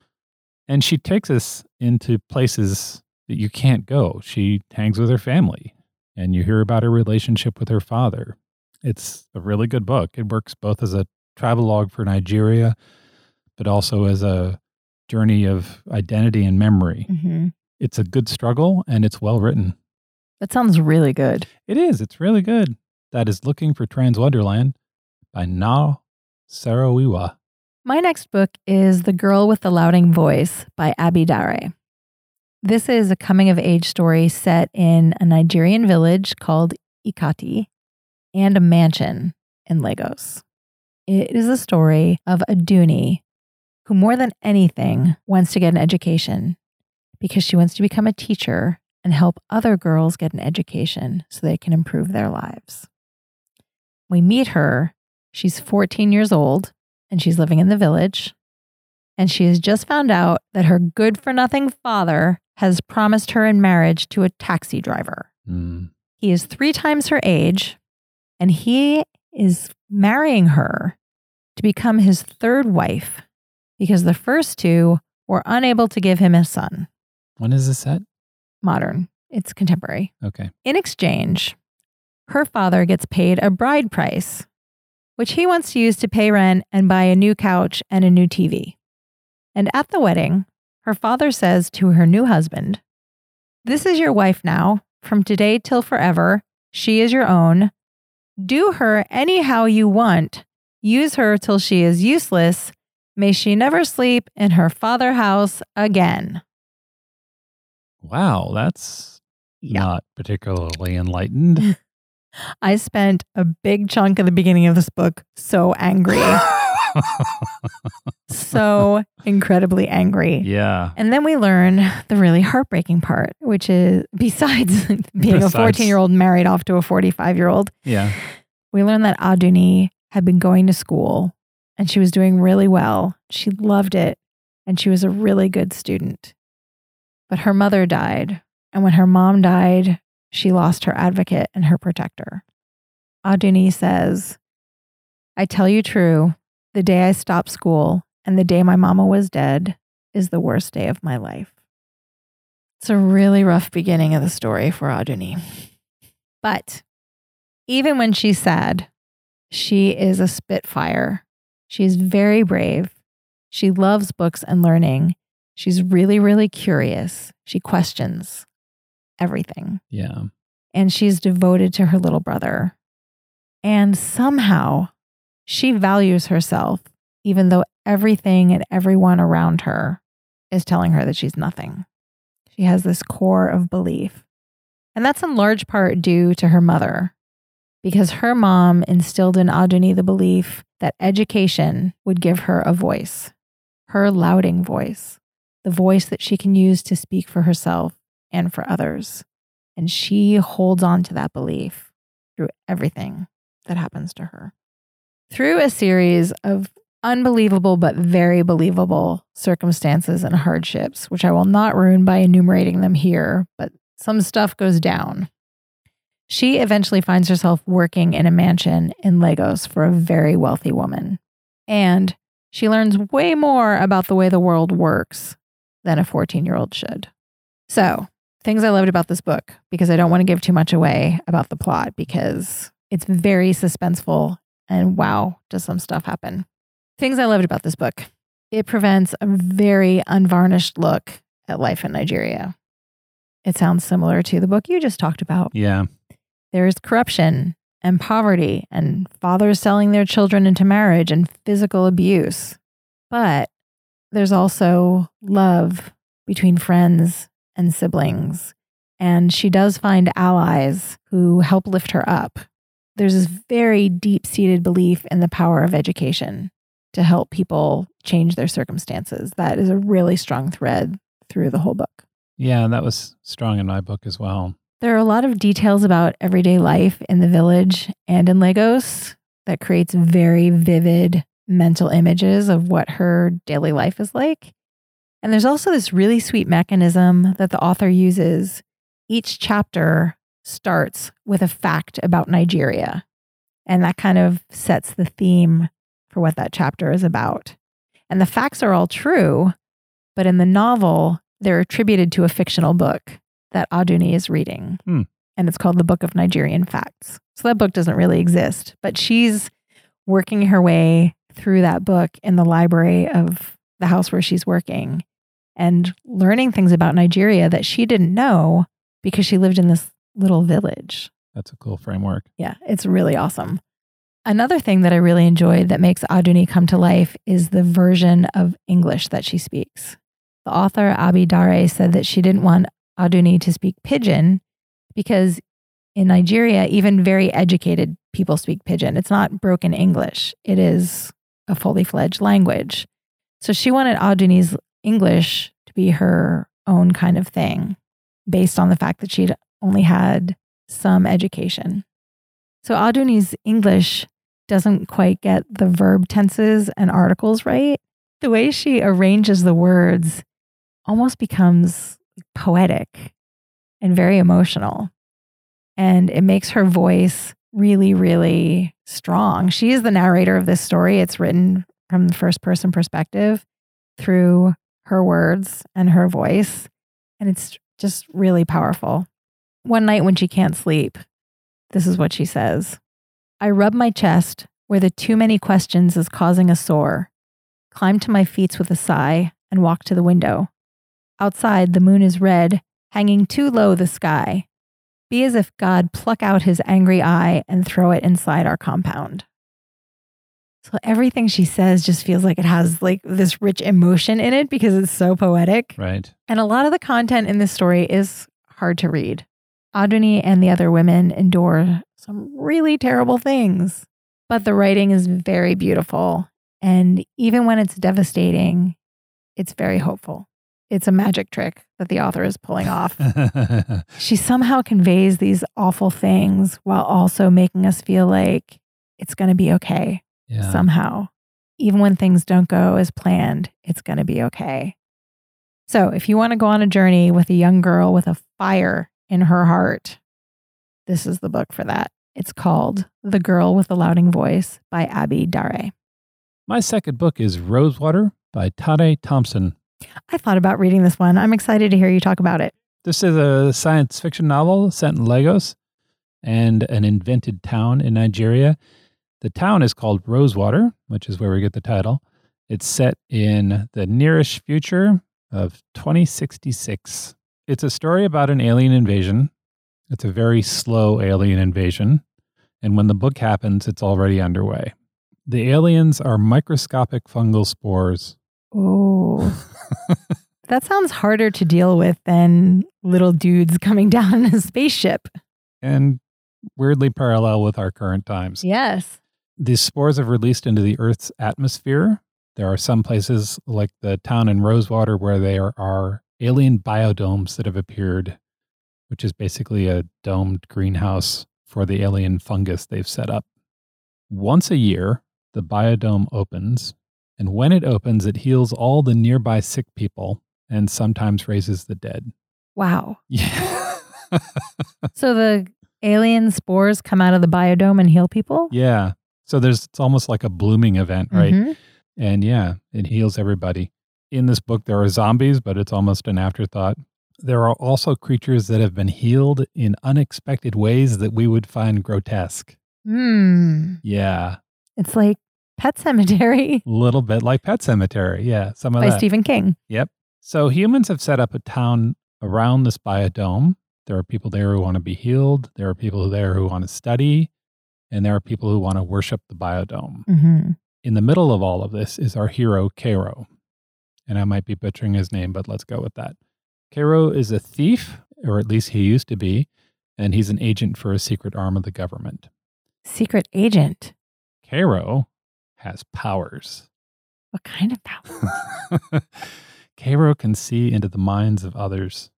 And she takes us into places that you can't go. She hangs with her family, and you hear about her relationship with her father. It's a really good book. It works both as a travelogue for Nigeria, but also as a journey of identity and memory. hmm It's a good struggle, and it's well written. That sounds really good. It is. It's really good. That is Looking for Transwonderland by Noo Saro-Wiwa. My next book is The Girl with the Louding Voice by Abi Dare. This is a coming of age story set in a Nigerian village called Ikati and a mansion in Lagos. It is a story of Adunni who, more than anything, wants to get an education because she wants to become a teacher and help other girls get an education so they can improve their lives. We meet her. She's 14 years old and she's living in the village. And she has just found out that her good for nothing father has promised her in marriage to a taxi driver. Mm. He is three times her age, and he is marrying her to become his third wife because the first two were unable to give him a son. When is this set? Modern, it's contemporary. Okay. In exchange, her father gets paid a bride price, which he wants to use to pay rent and buy a new couch and a new TV. And at the wedding, her father says to her new husband, This is your wife now. From today till forever, she is your own. Do her anyhow you want. Use her till she is useless. May she never sleep in her father house again. Wow, that's Yeah. not particularly enlightened. I spent a big chunk of the beginning of this book so angry, so incredibly angry. yeah. And then we learn the really heartbreaking part, which is besides being a 14 year old married off to a 45 year old, Yeah. we learn that Adunni had been going to school and she was doing really well. She loved it and she was a really good student. But her mother died. And when her mom died, she lost her advocate and her protector. Adunni says, I tell you true, the day I stopped school and the day my mama was dead is the worst day of my life. It's a really rough beginning of the story for Adunni. But even when she's sad, she is a spitfire. She's very brave. She loves books and learning. She's really, really curious. She questions everything. Yeah. And she's devoted to her little brother. And somehow she values herself, even though everything and everyone around her is telling her that she's nothing. She has this core of belief. And that's in large part due to her mother, because her mom instilled in Adunni the belief that education would give her a voice, her louding voice, the voice that she can use to speak for herself and for others. And she holds on to that belief through everything that happens to her. Through a series of unbelievable but very believable circumstances and hardships, which I will not ruin by enumerating them here, but some stuff goes down. She eventually finds herself working in a mansion in Lagos for a very wealthy woman. And she learns way more about the way the world works than a 14 year old should. So, things I loved about this book, because I don't want to give too much away about the plot, because it's very suspenseful and wow, does some stuff happen. Things I loved about this book it prevents a very unvarnished look at life in Nigeria. It sounds similar to the book you just talked about. Yeah. There's corruption and poverty and fathers selling their children into marriage and physical abuse. But there's also love between friends and siblings. And she does find allies who help lift her up. There's this very deep seated belief in the power of education to help people change their circumstances. That is a really strong thread through the whole book. Yeah. That was strong in my book as well. There are a lot of details about everyday life in the village and in Lagos that creates very vivid mental images of what her daily life is like. And there's also this really sweet mechanism that the author uses. Each chapter starts with a fact about Nigeria. And that kind of sets the theme for what that chapter is about. And the facts are all true, but in the novel, they're attributed to a fictional book that Adunni is reading. Hmm. And it's called The Book of Nigerian Facts. So that book doesn't really exist, but she's working her way through that book in the library of the house where she's working and learning things about Nigeria that she didn't know because she lived in this little village. That's a cool framework. Yeah, it's really awesome. Another thing that I really enjoyed that makes Adunni come to life is the version of English that she speaks. The author Abi Dare said that she didn't want Adunni to speak pidgin because in Nigeria, even very educated people speak pidgin. It's not broken English, it is a fully fledged language. So she wanted Adunni's English to be her own kind of thing based on the fact that she'd only had some education. So Adunni's English doesn't quite get the verb tenses and articles right. The way she arranges the words almost becomes poetic and very emotional. And it makes her voice really, really strong. She is the narrator of this story. It's written from the first person perspective through her words and her voice. And it's just really powerful. One night when she can't sleep, this is what she says I rub my chest where the too many questions is causing a sore, climb to my feet with a sigh, and walk to the window. Outside, the moon is red, hanging too low the sky. Be as if God pluck out his angry eye and throw it inside our compound. So everything she says just feels like it has like this rich emotion in it because it's so poetic. Right. And a lot of the content in this story is hard to read. Adunni and the other women endure some really terrible things, but the writing is very beautiful. And even when it's devastating, it's very hopeful. It's a magic trick that the author is pulling off. she somehow conveys these awful things while also making us feel like it's going to be okay yeah. somehow. Even when things don't go as planned, it's going to be okay. So, if you want to go on a journey with a young girl with a fire in her heart, this is the book for that. It's called The Girl with the Louding Voice by Abi Dare. My second book is Rosewater by Tade Thompson. I thought about reading this one. I'm excited to hear you talk about it. This is a science fiction novel set in Lagos and an invented town in Nigeria. The town is called Rosewater, which is where we get the title. It's set in the nearish future of 2066. It's a story about an alien invasion. It's a very slow alien invasion. And when the book happens, it's already underway. The aliens are microscopic fungal spores. Oh. that sounds harder to deal with than little dudes coming down in a spaceship. And weirdly parallel with our current times. Yes. These spores have released into the Earth's atmosphere. There are some places like the town in Rosewater where there are alien biodomes that have appeared, which is basically a domed greenhouse for the alien fungus they've set up. Once a year, the biodome opens, and when it opens, it heals all the nearby sick people and sometimes raises the dead. Wow. Yeah. so the alien spores come out of the biodome and heal people? yeah. So there's it's almost like a blooming event, right? Mhm. And yeah, it heals everybody. In this book, there are zombies, but it's almost an afterthought. There are also creatures that have been healed in unexpected ways that we would find grotesque. Hmm. Yeah. It's like Pet Sematary A little bit like Pet Sematary. Yeah. Some of by. Stephen King. Yep. So humans have set up a town around this biodome. There are people there who want to be healed. There are people there who want to study. And there are people who want to worship the biodome. Mm-hmm. In the middle of all of this is our hero, Kaaro. And I might be butchering his name, but let's go with that. Kaaro is a thief, or at least he used to be, and he's an agent for a secret arm of the government. Secret agent. Kaaro has powers. What kind of powers? Kaaro can see into the minds of others.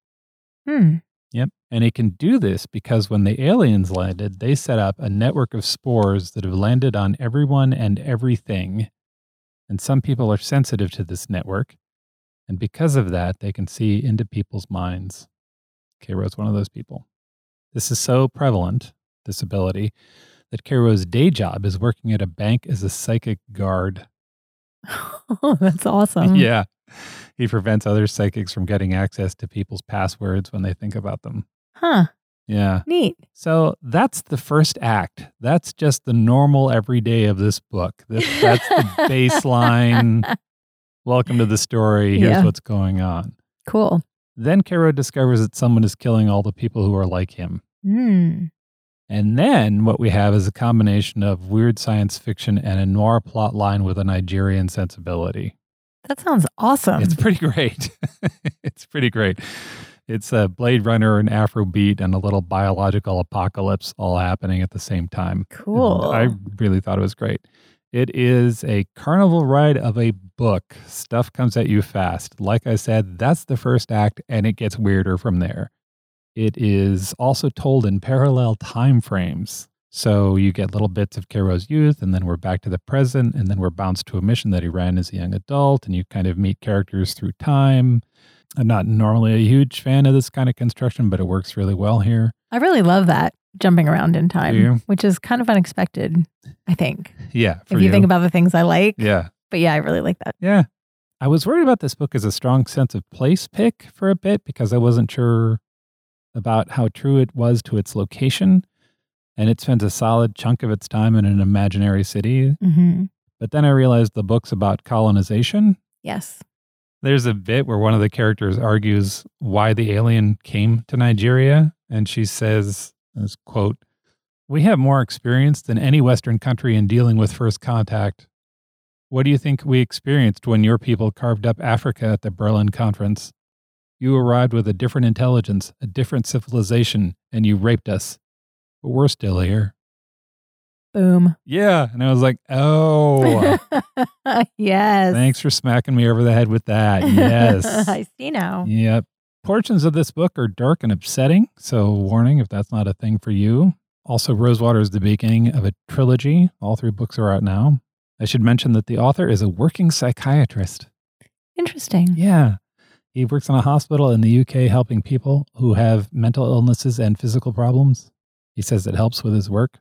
Hmm. Yep. And he can do this because when the aliens landed, they set up a network of spores that have landed on everyone and everything. And some people are sensitive to this network. And because of that, they can see into people's minds. Kaaro's one of those people. This is so prevalent, this ability, that Kaaro's day job is working at a bank as a psychic guard. Oh, that's awesome. yeah. He prevents other psychics from getting access to people's passwords when they think about them. Huh. Yeah. Neat. So that's the first act. That's just the normal everyday of this book. This, that's the baseline. Welcome to the story. Here's Yeah. what's going on. Cool. Then Kaaro discovers that someone is killing all the people who are like him. Hmm. And then what we have is a combination of weird science fiction and a noir plot line with a Nigerian sensibility. That sounds awesome. It's pretty great. it's pretty great. It's a Blade Runner, an Afrobeat, and a little biological apocalypse all happening at the same time. Cool. And I really thought it was great. It is a carnival ride of a book. Stuff comes at you fast. Like I said, that's the first act, and it gets weirder from there. It is also told in parallel time frames. So you get little bits of Kaaro's youth, and then we're back to the present, and then we're bounced to a mission that he ran as a young adult, and you kind of meet characters through time. I'm not normally a huge fan of this kind of construction, but it works really well here. I really love that jumping around in you? time, which is kind of unexpected, I think, Yeah. if you, think about the things I like. Yeah. But yeah, I really like that. Yeah. I was worried about this book as a strong sense of place pick for a bit because I wasn't sure about how true it was to its location. And it spends a solid chunk of its time in an imaginary city. hmm But then I realized the book's about colonization. Yes. There's a bit where one of the characters argues why the alien came to Nigeria. And she says, as quote, We have more experience than any Western country in dealing with first contact. What do you think we experienced when your people carved up Africa at the Berlin Conference? You arrived with a different intelligence, a different civilization, and you raped us. But we're still here. Boom. Yeah. And I was like, oh, yes. thanks for smacking me over the head with that. Yes. I see now. Yep. Portions of this book are dark and upsetting, so warning if that's not a thing for you. Also, Rosewater is the beginning of a trilogy. All three books are out now. I should mention that the author is a working psychiatrist. Interesting. Yeah. He works in a hospital in the UK helping people who have mental illnesses and physical problems. He says it helps with his work.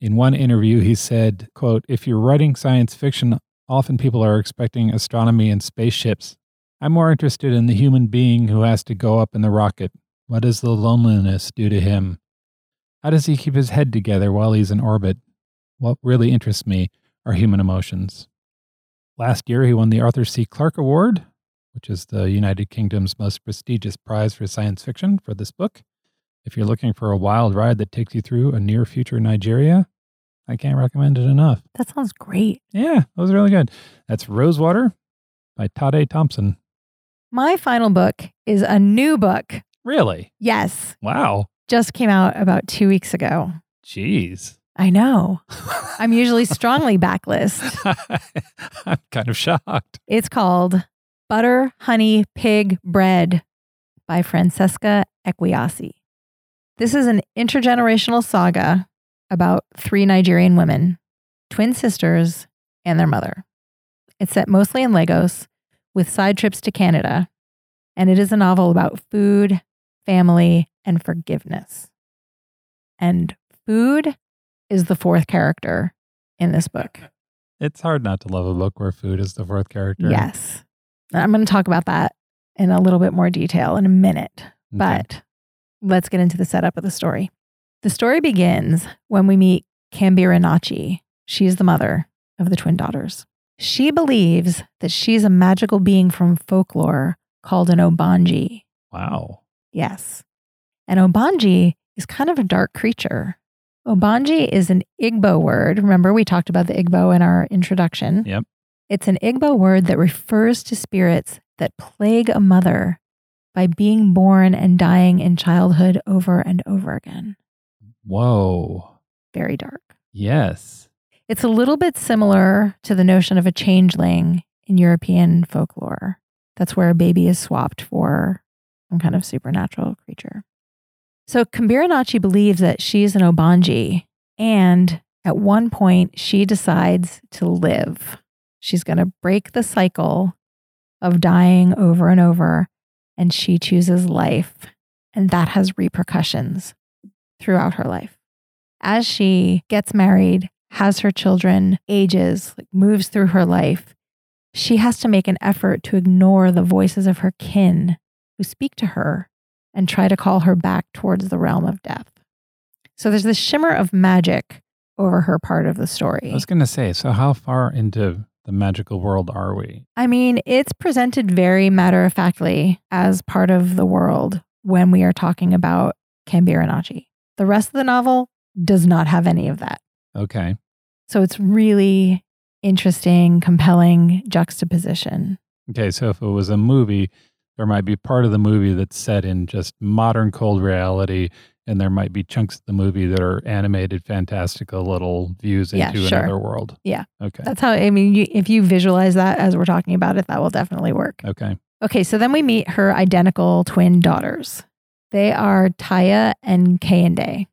In one interview, he said, quote, if you're writing science fiction, often people are expecting astronomy and spaceships. I'm more interested in the human being who has to go up in the rocket. What does the loneliness do to him? How does he keep his head together while he's in orbit? What really interests me are human emotions. Last year, he won the Arthur C. Clarke Award, which is the United Kingdom's most prestigious prize for science fiction for this book. If you're looking for a wild ride that takes you through a near future Nigeria, I can't recommend it enough. That sounds great. Yeah, that was really good. That's Rosewater by Tade Thompson. My final book is a new book. Really? Yes. Wow. Just came out about two weeks ago. Jeez. I know. I'm usually strongly backlist. I'm kind of shocked. It's called Butter, Honey, Pig, Bread by Francesca Ekwuyasi. This is an intergenerational saga about three Nigerian women, twin sisters, and their mother. It's set mostly in Lagos with side trips to Canada, and it is a novel about food, family, and forgiveness. And food is the fourth character in this book. It's hard not to love a book where food is the fourth character. Yes. I'm going to talk about that in a little bit more detail in a minute. Okay. But let's get into the setup of the story. The story begins when we meet Kambirinachi. She's the mother of the twin daughters. She believes that she's a magical being from folklore called an Ogbanje. Wow. Yes. And Ogbanje is kind of a dark creature. Ogbanje is an Igbo word. Remember, we talked about the Igbo in our introduction. Yep. It's an Igbo word that refers to spirits that plague a mother by being born and dying in childhood over and over again. Whoa. Very dark. Yes. It's a little bit similar to the notion of a changeling in European folklore. That's where a baby is swapped for some kind of supernatural creature. So Kambirinachi believes that she's an Ogbanje, and at one point she decides to live. She's going to break the cycle of dying over and over, and she chooses life, and that has repercussions throughout her life. As she gets married, has her children, ages, like moves through her life, she has to make an effort to ignore the voices of her kin who speak to her and try to call her back towards the realm of death. So there's this shimmer of magic over her part of the story. I was going to say, so how far into the magical world are we? I mean, it's presented very matter of factly as part of the world when we are talking about Kambirinachi. The rest of the novel, does not have any of that. Okay. So it's really interesting, compelling juxtaposition. Okay. So if it was a movie, there might be part of the movie that's set in just modern cold reality, and there might be chunks of the movie that are animated, fantastical little views Yeah, into sure. another world. Yeah. Okay. That's how, I mean, you, if you visualize that as we're talking about it, that will definitely work. Okay. Okay, so then we meet her identical twin daughters. They are Taiye and Kehinde.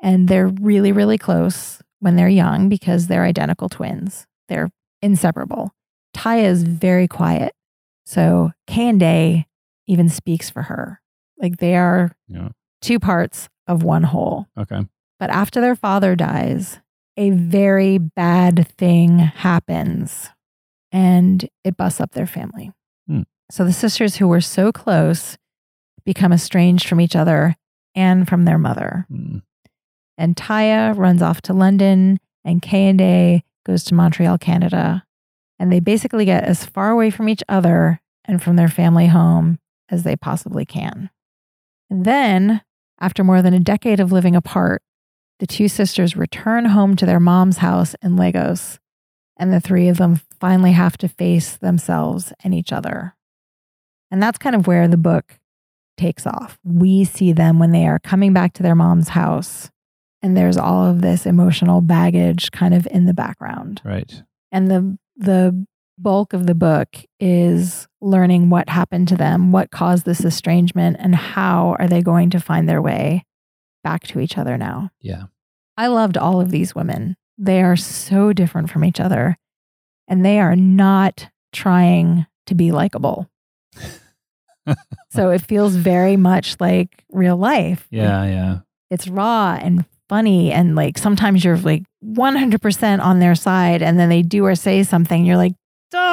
And they're really, really close when they're young because they're identical twins. They're inseparable. Taiye is very quiet. So Kehinde even speaks for her. Like they are Yeah. Two parts of one whole. Okay. But after their father dies, a very bad thing happens and it busts up their family. Hmm. So the sisters who were so close become estranged from each other and from their mother. Mm. And Taiye runs off to London and Kehinde goes to Montreal, Canada. And they basically get as far away from each other and from their family home as they possibly can. And then, after more than a decade of living apart, the two sisters return home to their mom's house in Lagos. And the three of them finally have to face themselves and each other. And that's kind of where the book takes off. We see them when they are coming back to their mom's house. And there's all of this emotional baggage kind of in the background Right. and the the bulk of the book is learning what happened to them, what caused this estrangement, and how are they going to find their way back to each other now. Yeah. I loved all of these women. They are so different from each other, and they are not trying to be likable. so it feels very much like real life. Yeah. Yeah. It's raw and funny, and like sometimes you're like 100% on their side, and then they do or say something. You're like,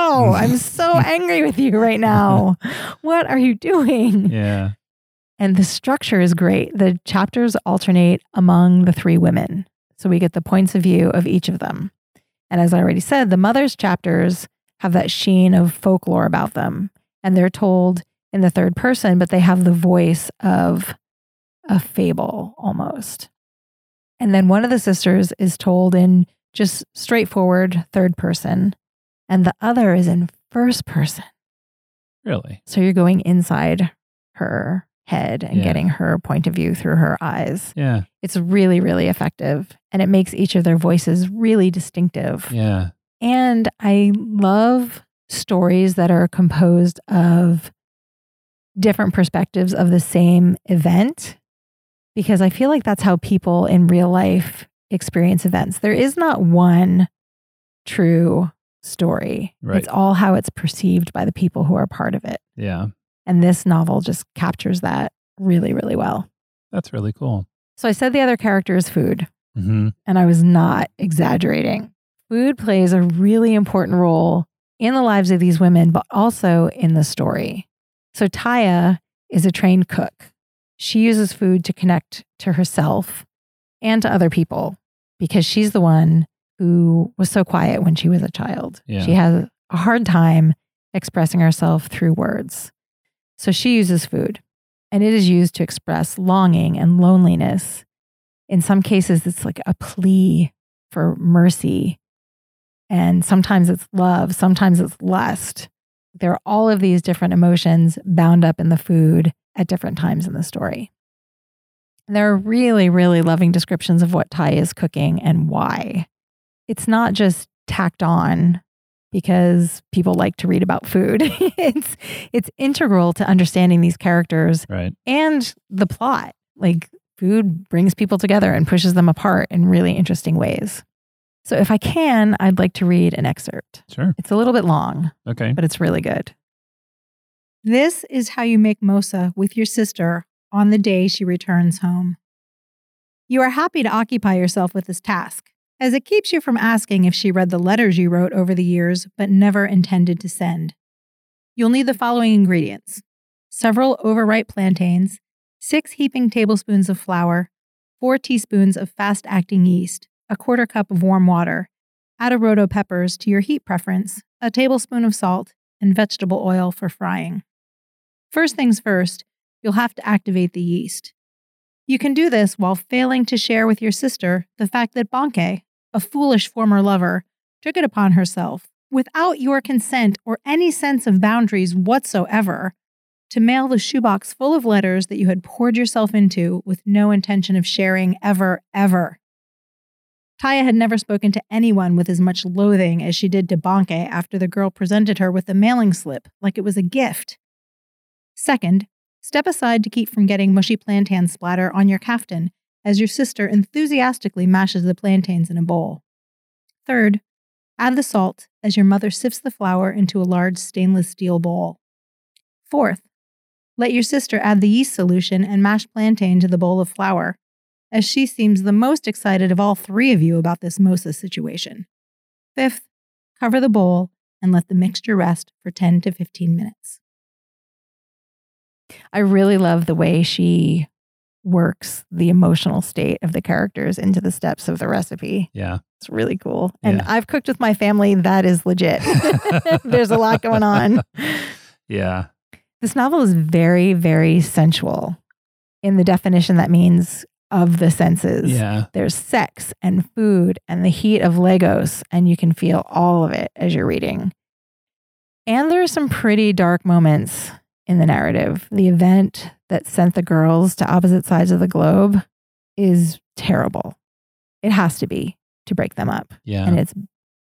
oh, I'm so angry with you right now. What are you doing? Yeah. And the structure is great. The chapters alternate among the three women. So we get the points of view of each of them. And as I already said, the mother's chapters have that sheen of folklore about them. And they're told in the third person, but they have the voice of a fable almost. And then one of the sisters is told in just straightforward third person, and the other is in first person. Really. So you're going inside her head and Yeah. getting her point of view through her eyes. Yeah. It's really, really effective. And it makes each of their voices really distinctive. Yeah. And I love stories that are composed of different perspectives of the same event because I feel like that's how people in real life experience events. There is not one true story, Right. it's all how it's perceived by the people who are part of it. Yeah. And this novel just captures that really, really well. That's really cool. So I said the other character is food, hmm and I was not exaggerating. Food plays a really important role in the lives of these women, but also in the story. So Taiye is a trained cook. She uses food to connect to herself and to other people because she's the one who was so quiet when she was a child. Yeah. She has a hard time expressing herself through words. So she uses food, and it is used to express longing and loneliness. In some cases, it's like a plea for mercy. And sometimes it's love, sometimes it's lust. There are all of these different emotions bound up in the food at different times in the story. And there are really, really loving descriptions of what Ty is cooking and why. It's not just tacked on because people like to read about food. it's it's integral to understanding these characters Right. and the plot. Like food brings people together and pushes them apart in really interesting ways. So if I can, I'd like to read an excerpt. Sure. It's a little bit long, Okay. but it's really good. This is how you make mosa with your sister on the day she returns home. You are happy to occupy yourself with this task, as it keeps you from asking if she read the letters you wrote over the years but never intended to send. You'll need the following ingredients several overripe plantains, six heaping tablespoons of flour, four teaspoons of fast acting yeast, a quarter cup of warm water, ata rodo peppers to your heat preference, a tablespoon of salt, and vegetable oil for frying. First things first, you'll have to activate the yeast. You can do this while failing to share with your sister the fact that Banke, a foolish former lover, took it upon herself, without your consent or any sense of boundaries whatsoever, to mail the shoebox full of letters that you had poured yourself into with no intention of sharing ever, ever. Taiye had never spoken to anyone with as much loathing as she did to Banke after the girl presented her with the mailing slip like it was a gift. Second, step aside to keep from getting mushy plantain splatter on your caftan as your sister enthusiastically mashes the plantains in a bowl. Third, add the salt as your mother sifts the flour into a large stainless steel bowl. Fourth, let your sister add the yeast solution and mashed plantain to the bowl of flour as she seems the most excited of all three of you about this Mosa situation. Fifth, cover the bowl and let the mixture rest for 10 to 15 minutes. I really love the way she works the emotional state of the characters into the steps of the recipe. Yeah. It's really cool. And Yeah. I've cooked with my family. That is legit. There's a lot going on. Yeah. This novel is very, very sensual in the definition that means of the senses. Yeah. There's sex and food and the heat of Lagos, and you can feel all of it as you're reading. And there are some pretty dark moments in the narrative. The event that sent the girls to opposite sides of the globe is terrible. It has to be to break them up, Yeah. and it's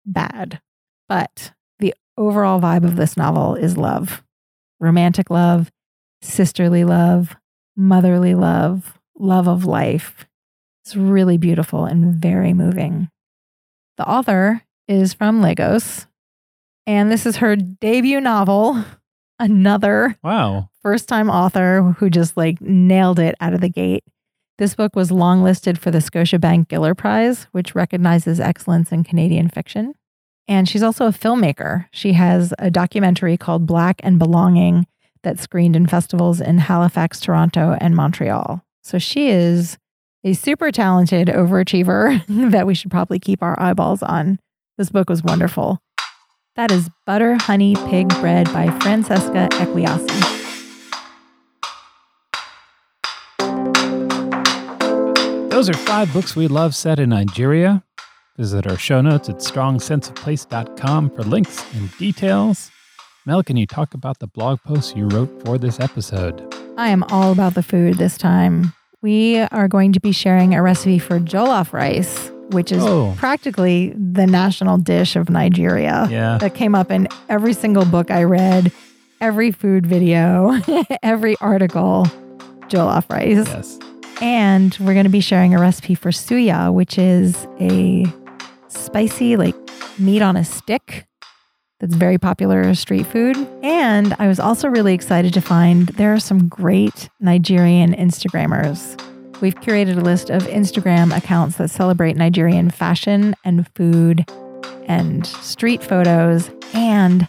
bad. But the overall vibe of this novel is love romantic love, sisterly love, motherly love, love of life. It's really beautiful and very moving. The author is from Lagos, and this is her debut novel. Another wow. first time author who just like nailed it out of the gate. This book was longlisted for the Scotiabank Giller Prize, which recognizes excellence in Canadian fiction. And she's also a filmmaker. She has a documentary called Black and Belonging that screened in festivals in Halifax, Toronto, and Montreal. So she is a super talented overachiever that we should probably keep our eyeballs on. This book was wonderful. That is Butter, Honey, Pig Bread by Francesca Ekwuyasi. Those are five books we love set in Nigeria. Visit our show notes at strongsenseofplace.com for links and details. Mel, can you talk about the blog post you wrote for this episode? I am all about the food this time. We are going to be sharing a recipe for jollof rice, which is Oh. practically the national dish of Nigeria. Yeah. That came up in every single book I read, every food video, every article. Jollof rice. Yes. And we're going to be sharing a recipe for suya, which is a spicy, like meat on a stick that's very popular street food. And I was also really excited to find there are some great Nigerian Instagrammers. We've curated a list of Instagram accounts that celebrate Nigerian fashion and food and street photos and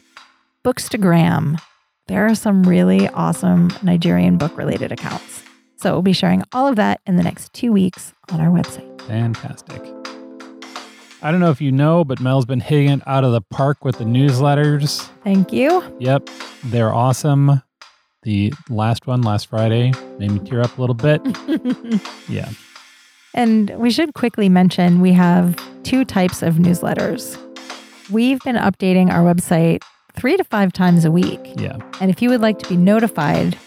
bookstagram. There are some really awesome Nigerian book related accounts. So we'll be sharing all of that in the next two weeks on our website. Fantastic. I don't know if you know, but Mel's been hitting it out of the park with the newsletters. Thank you. Yep, they're awesome. The last one last Friday made me tear up a little bit. Yeah. And we should quickly mention we have two types of newsletters. We've been updating our website three to five times a week. Yeah. And if you would like to be notified,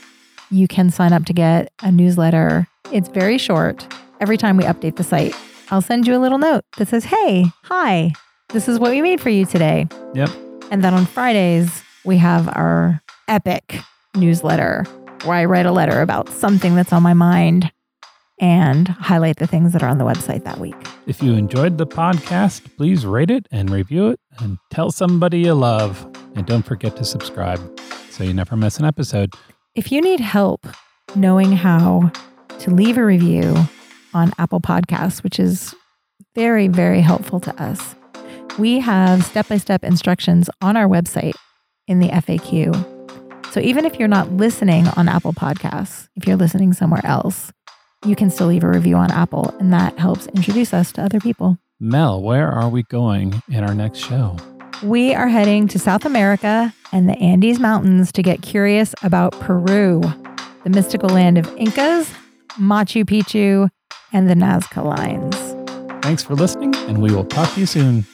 you can sign up to get a newsletter. It's very short. Every time we update the site, I'll send you a little note that says, Hey, hi, this is what we made for you today. Yep. And then on Fridays, we have our epic newsletter where I write a letter about something that's on my mind and highlight the things that are on the website that week. If you enjoyed the podcast, please rate it and review it and tell somebody you love. And don't forget to subscribe so you never miss an episode. If you need help knowing how to leave a review on Apple Podcasts, which is very, very helpful to us, we have step by step instructions on our website in the FAQ. So even if you're not listening on Apple Podcasts, if you're listening somewhere else, you can still leave a review on Apple, and that helps introduce us to other people. Mel, where are we going in our next show? We are heading to South America and the Andes Mountains to get curious about Peru, the mystical land of Incas, Machu Picchu, and the Nazca Lines. Thanks for listening, and we will talk to you soon.